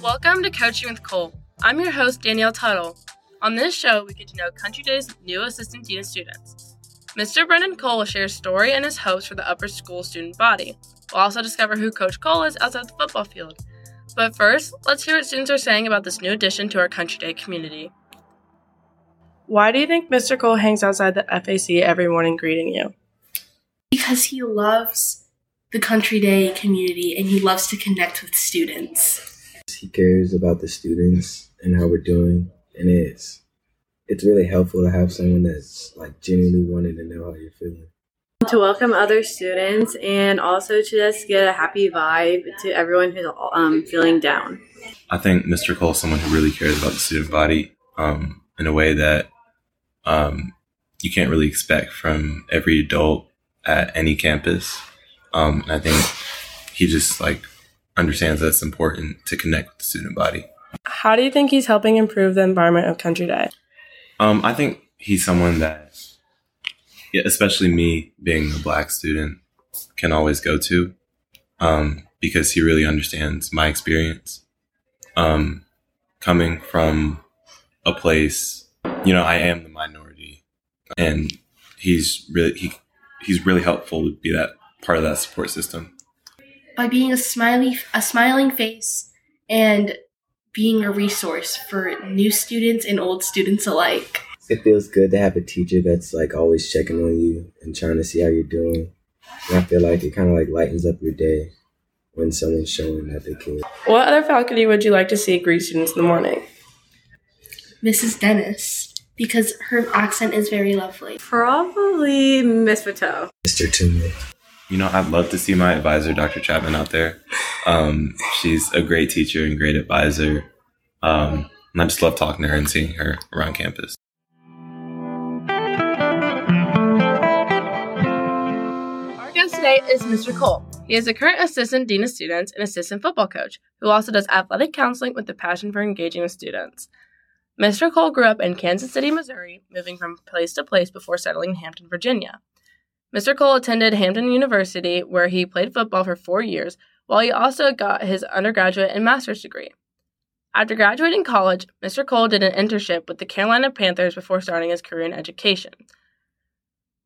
Welcome to Coaching with Cole. I'm your host, Danielle Tuttle. On this show, we get to know Country Day's new assistant dean of students. Mr. Brendan Cole will share his story and his hopes for the upper school student body. We'll also discover who Coach Cole is outside the football field. But first, let's hear what students are saying about this new addition to our Country Day community. Why do you think Mr. Cole hangs outside the FAC every morning greeting you? Because he loves the Country Day community and he loves to connect with students. He cares about the students and how we're doing, and it's it's really helpful to have someone that's like genuinely wanting to know how you're feeling. To welcome other students and also to just get a happy vibe to everyone who's um, feeling down. I think Mr. Cole is someone who really cares about the student body um, in a way that um, you can't really expect from every adult at any campus. Um, and I think he just like understands that it's important to connect with the student body. How do you think he's helping improve the environment of Country Day? Um, I think he's someone that, yeah, especially me being a black student, can always go to um, because he really understands my experience. Um, coming from a place, you know, I am the minority, and he's really he he's really helpful to be that part of that support system. By being a smiley a smiling face and being a resource for new students and old students alike. It feels good to have a teacher that's like always checking on you and trying to see how you're doing. And I feel like it kind of like lightens up your day when someone's showing that they care. What other faculty would you like to see greet students in the morning? Mrs. Dennis, because her accent is very lovely. Probably Miss Patel. Mr. Toomey. You know, I'd love to see my advisor, Dr. Chapman, out there. Um, she's a great teacher and great advisor. Um, and I just love talking to her and seeing her around campus. Our guest today is Mr. Cole. He is a current assistant dean of students and assistant football coach who also does athletic counseling with a passion for engaging with students. Mr. Cole grew up in Kansas City, Missouri, moving from place to place before settling in Hampton, Virginia. Mr. Cole attended Hampton University, where he played football for four years, while he also got his undergraduate and master's degree. After graduating college, Mr. Cole did an internship with the Carolina Panthers before starting his career in education.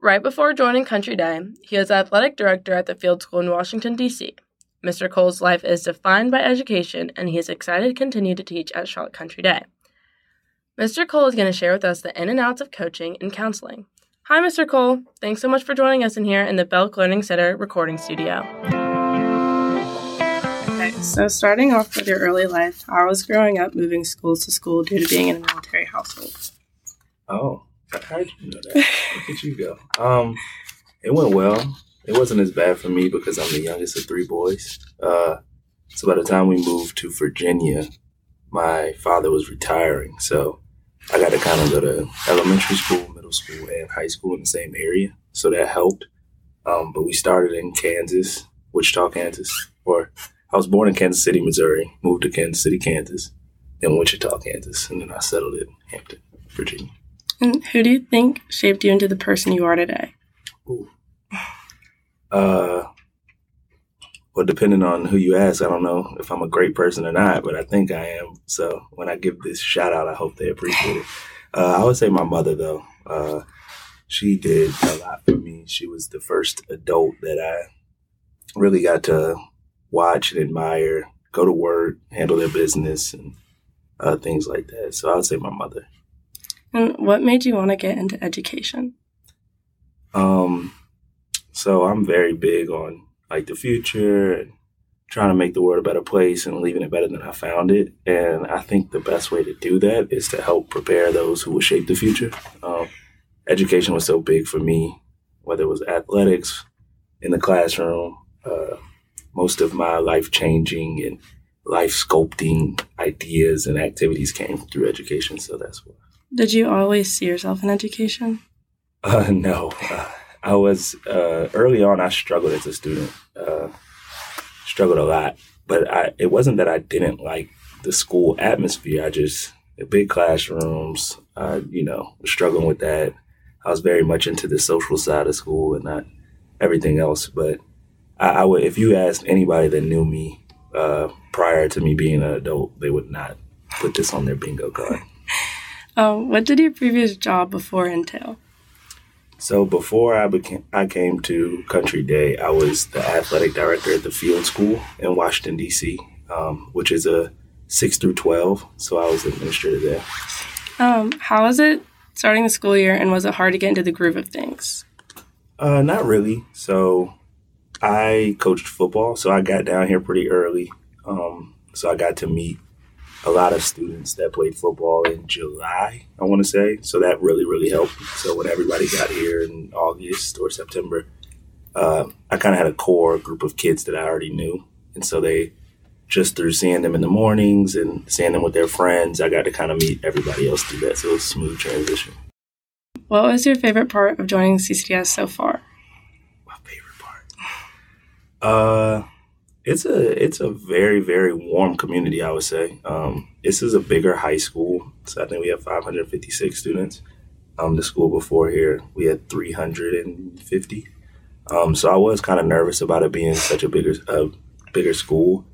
Right before joining Country Day, he was athletic director at the field school in Washington, D.C. Mr. Cole's life is defined by education, and he is excited to continue to teach at Charlotte Country Day. Mr. Cole is going to share with us the in and outs of coaching and counseling. Hi, Mr. Cole. Thanks so much for joining us in here in the Belk Learning Center recording studio. Okay, so starting off with your early life, I was growing up moving schools to school due to being in a military household? Oh, how did you know that? Look at you go. Um, it went well. It wasn't as bad for me because I'm the youngest of three boys. Uh, so by the time we moved to Virginia, my father was retiring. So I got to kind of go to elementary school, middle school, and high school in the same area. So that helped. Um, but we started in Kansas, Wichita, Kansas. Or I was born in Kansas City, Missouri, moved to Kansas City, Kansas, then Wichita, Kansas, and then I settled in Hampton, Virginia. And who do you think shaped you into the person you are today? Ooh. Uh, well, depending on who you ask, I don't know if I'm a great person or not, but I think I am. So when I give this shout out, I hope they appreciate it. Uh, I would say my mother, though. Uh, she did a lot for me. She was the first adult that I really got to watch and admire, go to work, handle their business, and uh, things like that. So I would say my mother. And what made you want to get into education? Um, so I'm very big on like the future and trying to make the world a better place and leaving it better than I found it. And I think the best way to do that is to help prepare those who will shape the future. Um, education was so big for me, whether it was athletics in the classroom, uh, most of my life changing and life sculpting ideas and activities came through education. So that's what. Did you always see yourself in education? Uh, no. Uh, I was uh, early on. I struggled as a student. Struggled a lot, but I, it wasn't that I didn't like the school atmosphere. I just the big classrooms. Uh, you know, struggling with that. I was very much into the social side of school and not everything else. But I, I would, if you asked anybody that knew me Uh, prior to me being an adult, they would not put this on their bingo card. Um, what did your previous job before entail? So before I became, I came to Country Day, I was the athletic director at the Field School in Washington D.C., um, which is a six through twelve. So I was administrator there. Um, how was it starting the school year, and was it hard to get into the groove of things? Uh, not really. So I coached football, so I got down here pretty early. Um, so I got to meet a lot of students that played football in July, I want to say. So that really, really helped. So when everybody got here in August or September, uh, I kind of had a core group of kids that I already knew. And so they, just through seeing them in the mornings and seeing them with their friends, I got to kind of meet everybody else through that. So it was a smooth transition. What was your favorite part of joining CCDS so far? My favorite part? Uh, it's a it's a very very warm community. I would say um, this is a bigger high school, so I think we have 556 students. Um, the school before here we had 350. Um, so I was kind of nervous about it being such a bigger a bigger school,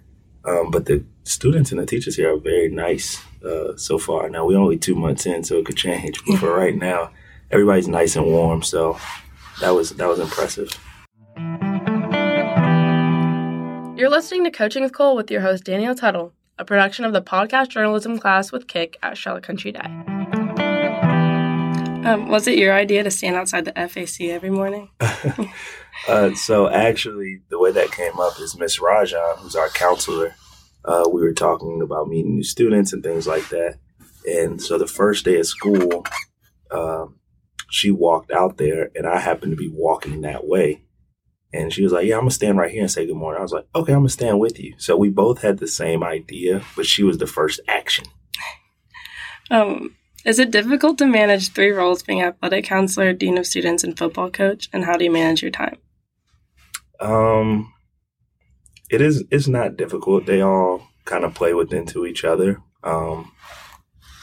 um, but the students and the teachers here are very nice uh, so far. Now we're only two months in, so it could change. But for right now, everybody's nice and warm. So that was that was impressive. You're listening to Coaching with Cole with your host, Danielle Tuttle, a production of the podcast journalism class with Kick at Charlotte Country Day. Um, was it your idea to stand outside the FAC every morning? uh, so actually, the way that came up is Miss Rajan, who's our counselor. Uh, we were talking about meeting new students and things like that. And so the first day of school, um, she walked out there, and I happened to be walking that way. And she was like, Yeah, I'm gonna stand right here and say good morning. I was like, Okay, I'm gonna stand with you. So we both had the same idea, but she was the first action. Um, is it difficult to manage three roles being athletic counselor, dean of students, and football coach? And how do you manage your time? Um, it is. It's not difficult. They all kind of play within to each other. Um,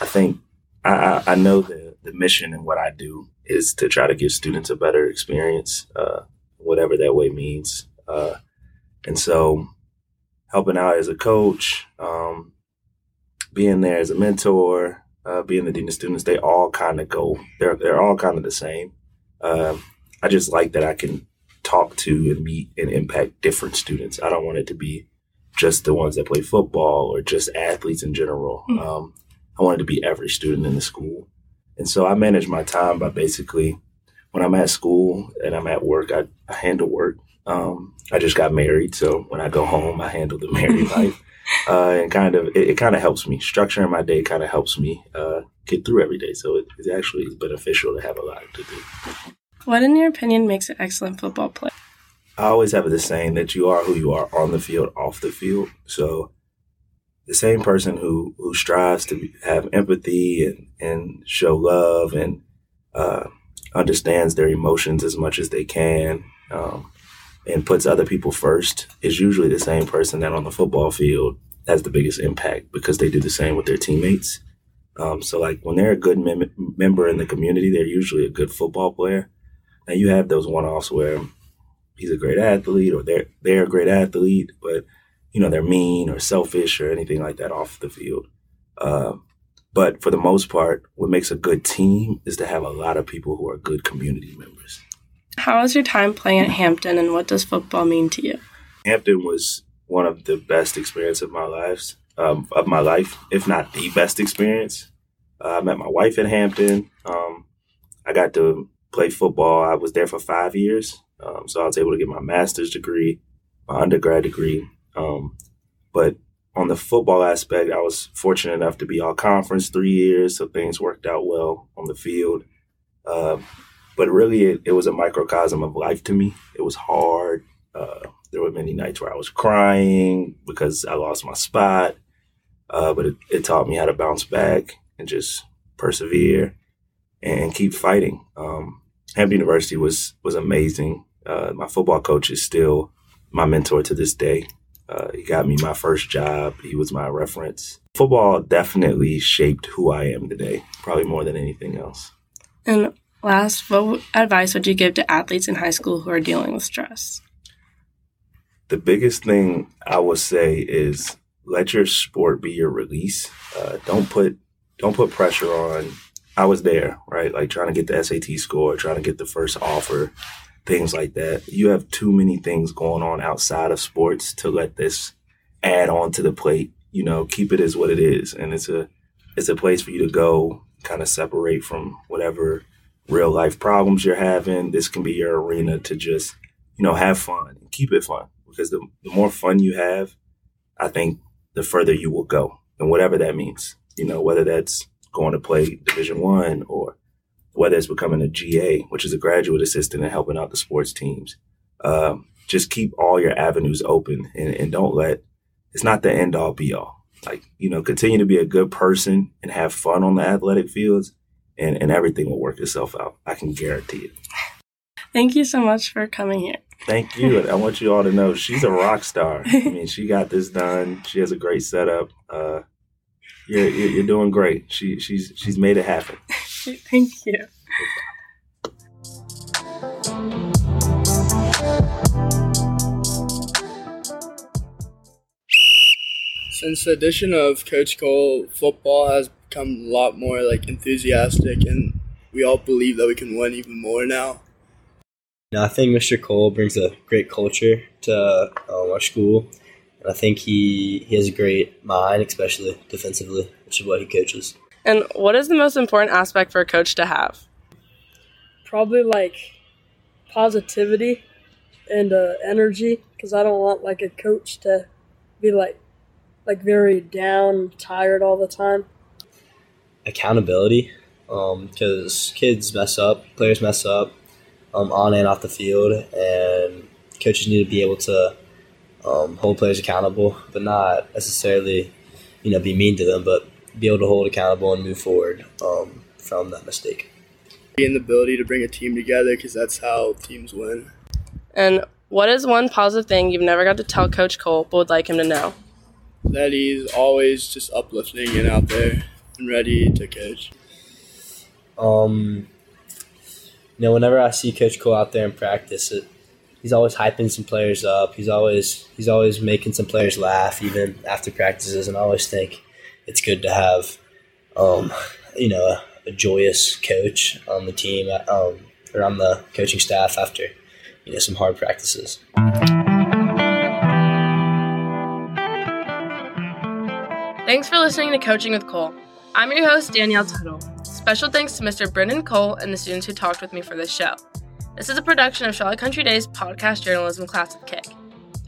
I think I, I know the the mission and what I do is to try to give students a better experience. Uh, whatever that way means. Uh, and so helping out as a coach, um, being there as a mentor, uh, being the dean of students, they all kind of go, they're, they're all kind of the same. Um, I just like that I can talk to and meet and impact different students. I don't want it to be just the ones that play football or just athletes in general. Mm-hmm. Um, I wanted to be every student in the school. And so I manage my time by basically when I'm at school and I'm at work, I, I handle work. Um, I just got married, so when I go home, I handle the married life, uh, and kind of it, it kind of helps me structuring my day. Kind of helps me uh, get through every day. So it, it actually is beneficial to have a lot to do. What, in your opinion, makes an excellent football player? I always have the saying that you are who you are on the field, off the field. So the same person who who strives to have empathy and and show love and uh, understands their emotions as much as they can um, and puts other people first is usually the same person that on the football field has the biggest impact because they do the same with their teammates. Um, so, like when they're a good mem- member in the community, they're usually a good football player. Now you have those one-offs where he's a great athlete or they're they're a great athlete, but you know they're mean or selfish or anything like that off the field. Uh, but for the most part, what makes a good team is to have a lot of people who are good community members. How was your time playing at Hampton, and what does football mean to you? Hampton was one of the best experiences of my lives, um, of my life, if not the best experience. Uh, I met my wife at Hampton. Um, I got to play football. I was there for five years, um, so I was able to get my master's degree, my undergrad degree. Um, but on the football aspect, I was fortunate enough to be all conference three years, so things worked out well on the field. Uh, but really, it, it, was a microcosm of life to me. It was hard. Uh, there were many nights where I was crying because I lost my spot, uh, but it, it, taught me how to bounce back and just persevere and keep fighting. Um, Hampton University was was amazing. Uh, my football coach is still my mentor to this day. Uh, he got me my first job. He was my reference. Football definitely shaped who I am today, probably more than anything else. And last, what advice would you give to athletes in high school who are dealing with stress? the biggest thing I would say is let your sport be your release. Uh, don't put don't put pressure on. I was there, right? Like trying to get the SAT score, trying to get the first offer, things like that. You have too many things going on outside of sports to let this add on to the plate. You know, keep it as what it is, and it's a it's a place for you to go, kind of separate from whatever real life problems you're having. This can be your arena to just you know have fun, and keep it fun, because the the more fun you have, I think the further you will go, and whatever that means. You know, whether that's going to play Division One or whether it's becoming a GA, which is a graduate assistant and helping out the sports teams. Um, just keep all your avenues open and, and don't let it's not the end all be all. Like, you know, continue to be a good person and have fun on the athletic fields and, and everything will work itself out. I can guarantee it. Thank you so much for coming here. Thank you. And I want you all to know she's a rock star. I mean, she got this done. She has a great setup. Uh, you're, you're doing great. She, she's, she's made it happen. Thank you. Since the addition of Coach Cole, football has become a lot more like enthusiastic, and we all believe that we can win even more now. I think Mr. Cole brings a great culture to um, our school, and I think he he has a great mind, especially defensively, which is what he coaches. And what is the most important aspect for a coach to have? Probably like positivity and uh, energy, because I don't want like a coach to be like like very down, tired all the time. Accountability, because um, kids mess up, players mess up, um, on and off the field, and coaches need to be able to um, hold players accountable, but not necessarily, you know, be mean to them, but be able to hold accountable and move forward um, from that mistake. And the ability to bring a team together because that's how teams win. And what is one positive thing you've never got to tell Coach Cole but would like him to know? That he's always just uplifting and out there and ready to coach. Um, you know, whenever I see Coach Cole out there in practice, it, he's always hyping some players up. He's always he's always making some players laugh, even after practices. And I always think it's good to have, um, you know, a, a, joyous coach on the team um, or on the coaching staff after, you know, some hard practices. Thanks for listening to Coaching with Cole. I'm your host, Danielle Tuttle. Special thanks to Mr. Brendan Cole and the students who talked with me for this show. This is a production of Charlotte Country Day's podcast journalism class with Kick.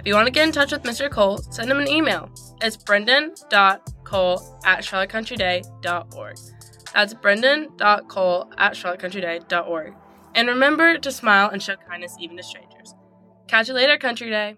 If you want to get in touch with Mr. Cole, send him an email. It's brendan.cole at charlottecountryday.org. That's brendan.cole at charlottecountryday.org. And remember to smile and show kindness even to strangers. Catch you later, Country Day.